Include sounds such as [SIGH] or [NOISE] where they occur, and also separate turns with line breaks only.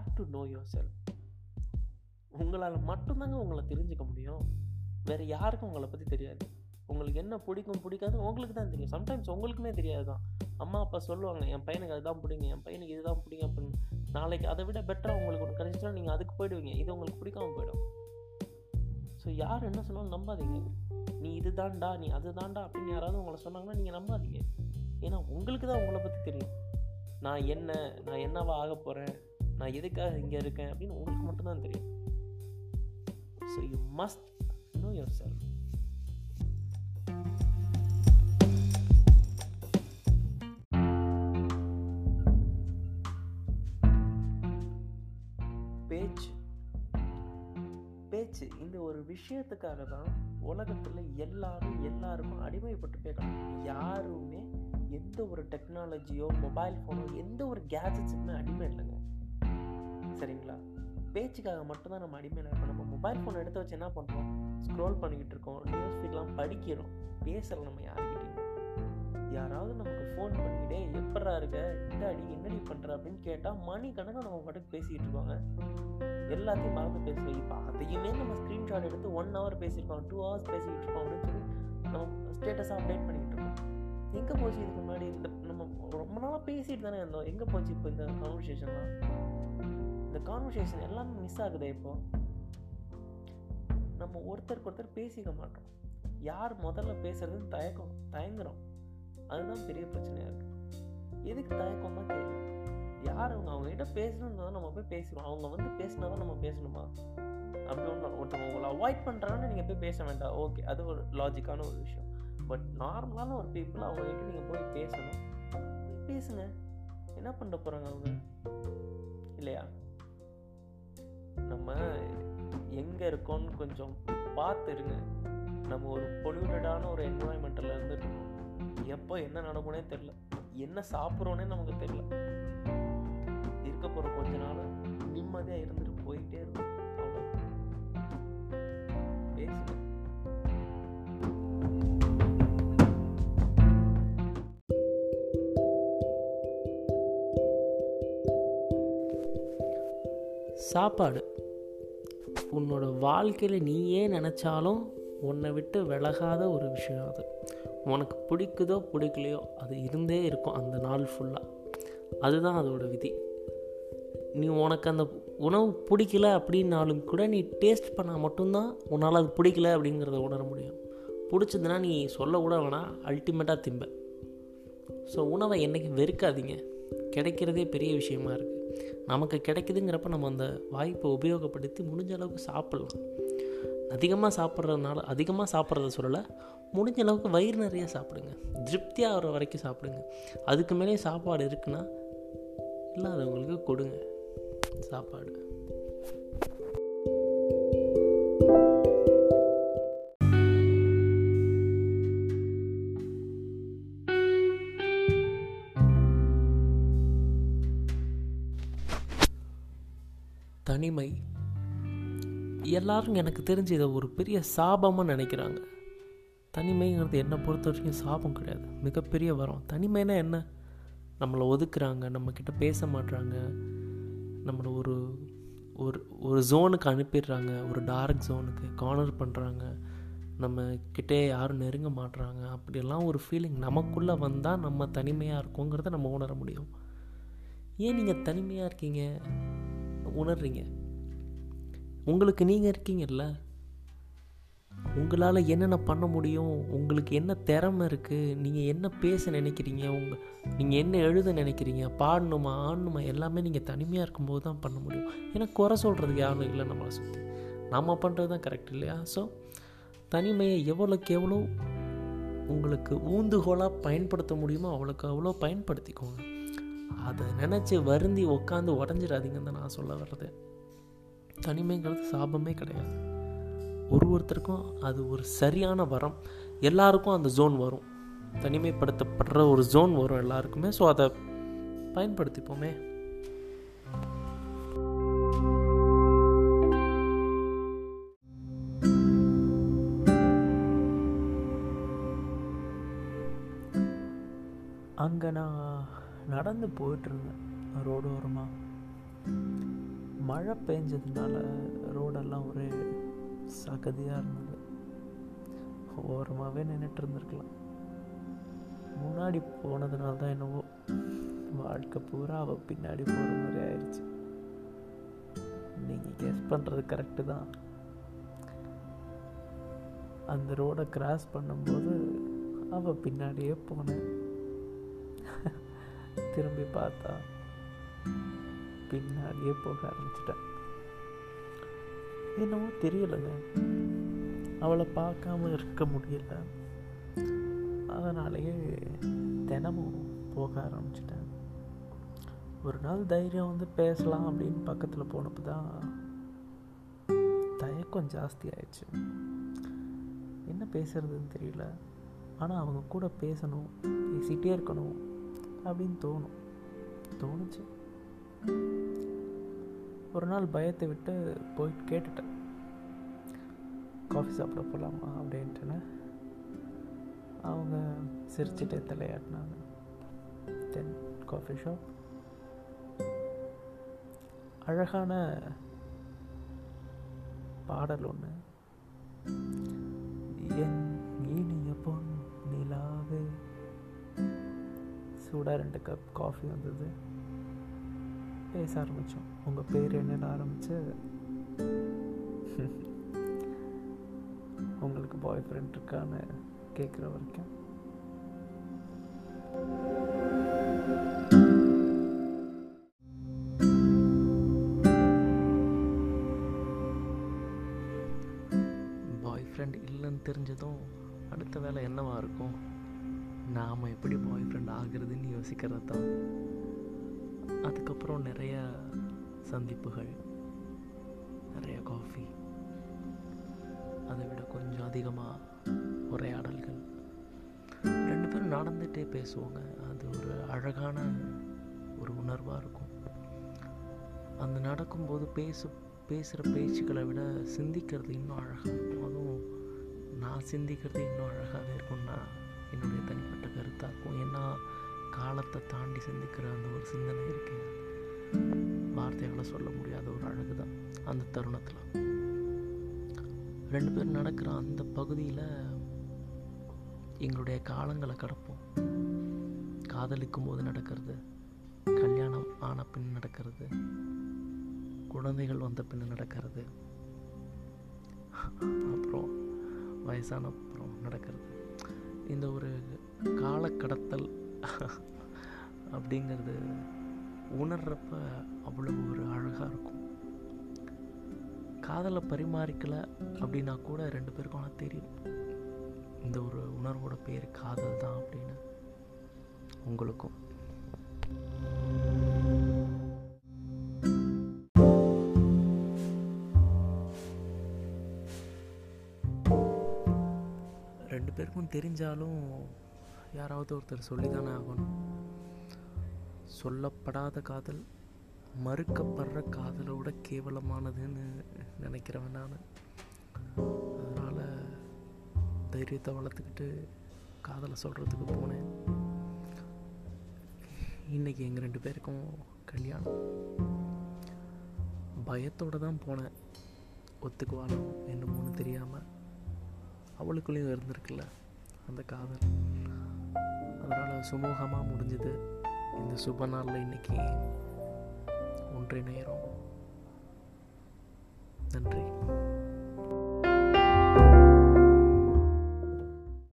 Have to know yourself உங்களால் மட்டும்தாங்க உங்களை தெரிஞ்சுக்க முடியும். வேறு யாருக்கும் உங்களை பற்றி தெரியாது. உங்களுக்கு என்ன பிடிக்கும் பிடிக்காது உங்களுக்கு தான் தெரியும். சம்டைம்ஸ் உங்களுக்குமே தெரியாது தான் அம்மா அப்பா சொல்லுவாங்க என் பையனுக்கு அதுதான் பிடிங்க என் பையனுக்கு இதுதான் பிடிங்க அப்படின்னு. நாளைக்கு அதை விட பெட்டராக உங்களுக்கு ஒன்று கிடைச்சிட்டா நீங்கள் அதுக்கு போயிடுவீங்க. இது உங்களுக்கு பிடிக்காம போயிடும். ஸோ யார் என்ன சொன்னாலும் நம்பாதீங்க. நீ இது தாண்டா நீ அது தாண்டா அப்படின்னு யாராவது உங்களை சொன்னாங்கன்னா நீங்கள் நம்பாதீங்க. ஏன்னா உங்களுக்கு தான் உங்களை பற்றி தெரியும். நான் என்ன நான் என்னவா ஆக போகிறேன் நான் எதுக்காக இங்கே இருக்கேன் அப்படின்னு உங்களுக்கு மட்டும்தான் தெரியும். So you must know yourself பேச்சு. பேச்சு இந்த ஒரு விஷயத்துக்காக தான் உலகத்தில் எல்லாரும் எல்லாருக்கும் அடிமைப்பட்டு போய்க்கணும் யாருமே எந்த ஒரு டெக்னாலஜியோ மொபைல் ஃபோனோ எந்த ஒரு கேஜெட்ஸுக்குமே அடிமை இல்லைங்க. சரிங்களா? பேச்சுக்காக மட்டும்தான் நம்ம அடிமையில் இருக்கோம் நம்ம மொபைல் ஃபோன் எடுத்து வச்சு என்ன பண்ணுறோம் ஸ்க்ரோல் பண்ணிக்கிட்டு இருக்கோம். நியூஸ் ஃபீட்லாம் படிக்கிறோம். பேசலை நம்ம யாருக்கிட்டையும். யாராவது நமக்கு ஃபோன் பண்ணிக்கிட்டே எப்படா இருக்க? இந்த அடி என்னடி பண்ணுற அப்படின்னு கேட்டால் மணி கணக்காக நம்ம பாட்டுக்கு பேசிக்கிட்டு இருக்காங்க எல்லாத்தையும் மறந்து பேசுகிறோம் இப்போ அதையுமே நம்ம ஸ்க்ரீன்ஷாட் எடுத்து ஒன் ஹவர் பேசியிருக்கோம் டூ ஹவர்ஸ் பேசிக்கிட்டு இருக்கோம் அப்படின்னு சொல்லி நம்ம ஸ்டேட்டஸாக அப்டேட் பண்ணிக்கிட்டு இருக்கோம். எங்கே போச்சு இதுக்கு முன்னாடி? இந்த நம்ம ரொம்ப நாளாக பேசிட்டு தானே இருந்தோம். எங்கே போச்சு இப்போ இந்த கான்வர்சேஷன்லாம் இந்த கான்வர்சேஷன் எல்லாமே மிஸ் ஆகுது இப்போ. நம்ம ஒருத்தருக்கு ஒருத்தர் பேசிக்க மாட்டோம். யார் முதல்ல பேசுறதுன்னு தயக்கம் தயங்குறோம். அதுதான் பெரிய பிரச்சனையாக இருக்குது எதுக்கு தயக்கம் தெரியல யார் அவங்க? அவங்ககிட்ட பேசணுன்னு தான் நம்ம போய் பேசுகிறோம் அவங்க வந்து பேசினா தான் நம்ம பேசணுமா? அப்படி ஒன்று ஒருத்தவங்க உங்களை அவாய்ட் பண்ணுறாங்கன்னு நீங்கள் போய் பேச வேண்டாம். ஓகே அது ஒரு லாஜிக்கான ஒரு விஷயம். பட் நார்மலான ஒரு பீப்புள் அவங்ககிட்ட நீங்கள் போய் பேசணும். போய் பேசுங்க. என்ன பண்ண போகிறாங்க அவங்க? இல்லையா? நம்ம எங்கே இருக்கோம்னு கொஞ்சம் பார்த்து இருங்க நம்ம ஒரு பொல்யூட்டடான ஒரு என்வாயன்மெண்ட்டில் இருந்துட்டு எப்போ என்ன நடக்கும்னே தெரில என்ன சாப்பிட்றோன்னே நமக்கு தெரில இருக்க போகிற கொஞ்ச நாள் நிம்மதியாக இருந்துட்டு போயிட்டே இருக்கும். அவ்வளோ பேசுங்க. சாப்பாடு. உன்னோட வாழ்க்கையில் நீயே நினச்சாலும் உன்னை விட்டு விலகாத ஒரு விஷயம் அது. உனக்கு பிடிக்குதோ பிடிக்கலையோ அது இருந்தே இருக்கும் அந்த நாள் ஃபுல்லாக அதுதான் அதோட விதி. நீ உனக்கு அந்த உணவு பிடிக்கல அப்படின்னாலும் கூட நீ டேஸ்ட் பண்ணால் மட்டும்தான் உன்னால் அது பிடிக்கல அப்படிங்கிறத உணர முடியும். பிடிச்சதுன்னா நீ சொல்லக்கூட வேணாம் அல்டிமேட்டாக திம்ப. ஸோ உணவை என்றைக்கு வெறுக்காதீங்க. கிடைக்கிறதே பெரிய விஷயமா இருக்குது நமக்கு கிடைக்குதுங்கிறப்ப நம்ம அந்த வாய்ப்பை உபயோகப்படுத்தி முடிஞ்ச அளவுக்கு சாப்பிட்லாம். அதிகமாக சாப்பிட்றதுனால அதிகமாக சாப்பிட்றத சொல்லலை முடிஞ்ச அளவுக்கு வயிறு நிறைய சாப்பிடுங்க. திருப்தியாக ஆகிற வரைக்கும் சாப்பிடுங்க. அதுக்கு மேலே சாப்பாடு இருக்குன்னா இல்லாதவங்களுக்கு கொடுங்க. சாப்பாடு. தனிமை. எல்லாரும் எனக்கு தெரிஞ்சு இதை ஒரு பெரிய சாபமாக நினைக்கிறாங்க. தனிமைங்கிறது என்னை பொறுத்த வரைக்கும் சாபம் கிடையாது. மிகப்பெரிய வரம். தனிமைனா என்ன? நம்மளை ஒதுக்குறாங்க நம்மக்கிட்ட பேச மாட்றாங்க நம்மளை ஒரு ஒரு ஒரு ஜோனுக்கு அனுப்பிடுறாங்க ஒரு டார்க் ஜோனுக்கு கார்னர் பண்ணுறாங்க நம்ம கிட்டே யாரும் நெருங்க மாட்றாங்க. அப்படியெல்லாம் ஒரு ஃபீலிங் நமக்குள்ளே வந்தால் நம்ம தனிமையாக இருக்கோங்கிறத நம்ம உணர முடியும். ஏன் நீங்கள் தனிமையாக இருக்கீங்க? உணர்றீங்க? உங்களுக்கு நீங்கள் இருக்கீங்கல்ல? உங்களால் என்னென்ன பண்ண முடியும்? உங்களுக்கு என்ன திறமை இருக்குது நீங்கள் என்ன பேச நினைக்கிறீங்க? உங்கள் நீங்கள் என்ன எழுத நினைக்கிறீங்க? பாடணுமா ஆடணுமா? எல்லாமே நீங்கள் தனிமையாக இருக்கும்போது தான் பண்ண முடியும். ஏன்னா குறை சொல்கிறதுக்கு யாரும் இல்லை நம்மளை சுற்றி நம்ம பண்ணுறது தான் கரெக்ட் இல்லையா? ஸோ தனிமையை எவ்வளோக்கு எவ்வளோ உங்களுக்கு ஊந்துகோலாக பயன்படுத்த முடியுமோ அவ்வளோக்கு அவ்வளோ பயன்படுத்திக்கோங்க. அதை நினச்சி வருந்தி உட்காந்து உடஞ்சிடாதீங்கன்னு தான் நான் சொல்ல வர்றது. தனிமைங்கிறது சாபமே கிடையாது. ஒரு ஒருத்தருக்கும் அது ஒரு சரியான வரம். எல்லாருக்கும் அந்த ஜோன் வரும். தனிமைப்படுத்தப்படுற ஒரு ஜோன் வரும் எல்லாருக்குமே. ஸோ அதை பயன்படுத்திப்போமே. அங்கே நான் நடந்து போயிட்டுருந்தேன் ரோடு ஓரமாக மழை பெஞ்சதுனால ரோடெல்லாம் ஒரே சகதியாக இருந்தது. ஓரமாகவே நின்றுட்டு இருந்திருக்கலாம். முன்னாடி போனதுனால தான் என்னவோ வாழ்க்கை பூரா அவள் பின்னாடி போகிற மாதிரி ஆயிடுச்சு நீங்கள் கெஸ் பண்ணுறது கரெக்டு தான். அந்த ரோடை கிராஸ் பண்ணும்போது அவள் பின்னாடியே போனேன். திரும்பி பார்த்தா பின்னாடியே போக ஆரம்பிச்சிட்டேன் என்னவோ தெரியலைங்க. அவளை பார்க்காம இருக்க முடியல. அதனாலேயே தினமும் போக ஆரம்பிச்சிட்டேன் ஒரு நாள் தைரியம் வந்து பேசலாம் அப்படின்னு பக்கத்தில் போனப்போ தான் தயக்கம் ஜாஸ்தி ஆயிடுச்சு. என்ன பேசுறதுன்னு தெரியல. ஆனால் அவங்க கூட பேசணும் பேசிகிட்டே இருக்கணும் அப்படின்னு தோணும். தோணுச்சு. ஒரு நாள் பயத்தை விட்டு போய் கேட்டுட்டேன். காஃபி சாப்பிட போகலாமா அப்படின்ட்டுன்னு. அவங்க சிரிச்சிட்டே தலையாட்டினாங்க. தென் காஃபி ஷாப் அழகான பாடல் ஒன்று என் இனிய பொன் நிலாவே சூடாக ரெண்டு கப் காஃபி வந்தது. பேச ஆரம்பித்தோம் உங்கள் பேர் என்னென்னு ஆரம்பித்து [LAUGHS] உங்களுக்கு பாய் ஃப்ரெண்ட் இருக்கான்னு கேட்குற வரைக்கும். பாய் ஃப்ரெண்ட் இல்லைன்னு தெரிஞ்சதும் அடுத்த வேலை என்னவா இருக்கும்? நாம் எப்படி பாய் ஃப்ரெண்ட் ஆகிறதுன்னு யோசிக்கிறது தான் அதுக்கப்புறம் நிறைய சந்திப்புகள் நிறைய காஃபி அதை விட கொஞ்சம் அதிகமாக உரையாடல்கள். ரெண்டு பேரும் நடந்துகிட்டே பேசுவாங்க. அது ஒரு அழகான ஒரு உணர்வாக இருக்கும். அந்த நடக்கும்போது பேசு பேசுகிற பேச்சுக்களை விட சிந்திக்கிறது இன்னும் அழகாக இருக்கும். அதுவும் நான் சிந்திக்கிறது இன்னும் அழகாகவே இருக்கும்னா என்னுடைய காலத்தை தாண்டி சிந்திக்கிற அந்த ஒரு சிந்தனை இருக்கு. வார்த்தைகளை சொல்ல முடியாத ஒரு அழகு தான் அந்த தருணத்தில். ரெண்டு பேர் நடக்கிற அந்த பகுதியில் எங்களுடைய காலங்களை கடப்போம். காதலிக்கும் போது நடக்கிறது கல்யாணம் ஆன பின் நடக்கிறது குழந்தைகள் வந்த பின் நடக்கிறது. அப்புறம் வயசான அப்புறம் நடக்கிறது. இந்த ஒரு காலக்கடத்தல் அப்படிங்கிறது உணர்றப்ப அவ்வளோ ஒரு அழகாக இருக்கும். காதலை பரிமாறிக்கல அப்படின்னா கூட ரெண்டு பேருக்கும் ஆனால் தெரியும். இந்த ஒரு உணர்வோட பேர் காதல் தான் அப்படின்னு உங்களுக்கும். ரெண்டு பேருக்கும் தெரிஞ்சாலும் யாராவது ஒருத்தர் சொல்லி தானே ஆகணும். சொல்லப்படாத காதல் மறுக்கப்படுற காதலோட கேவலமானதுன்னு நினைக்கிறவன் நான். அதனால் தைரியத்தை வளர்த்துக்கிட்டு காதலை சொல்கிறதுக்கு போனேன். இன்றைக்கி எங்கள் ரெண்டு பேருக்கும் கல்யாணம். பயத்தோடு தான் போனேன். ஒத்துக்குவாளோ என்னமோன்னு தெரியாமல் அவளுக்குள்ளேயும் இருந்திருக்குல்ல அந்த காதல். அதனால் சுமூகமாக முடிஞ்சுது. இந்த சுப நாளில் இன்னைக்கு ஒன்றிணைகிறோம். நன்றி.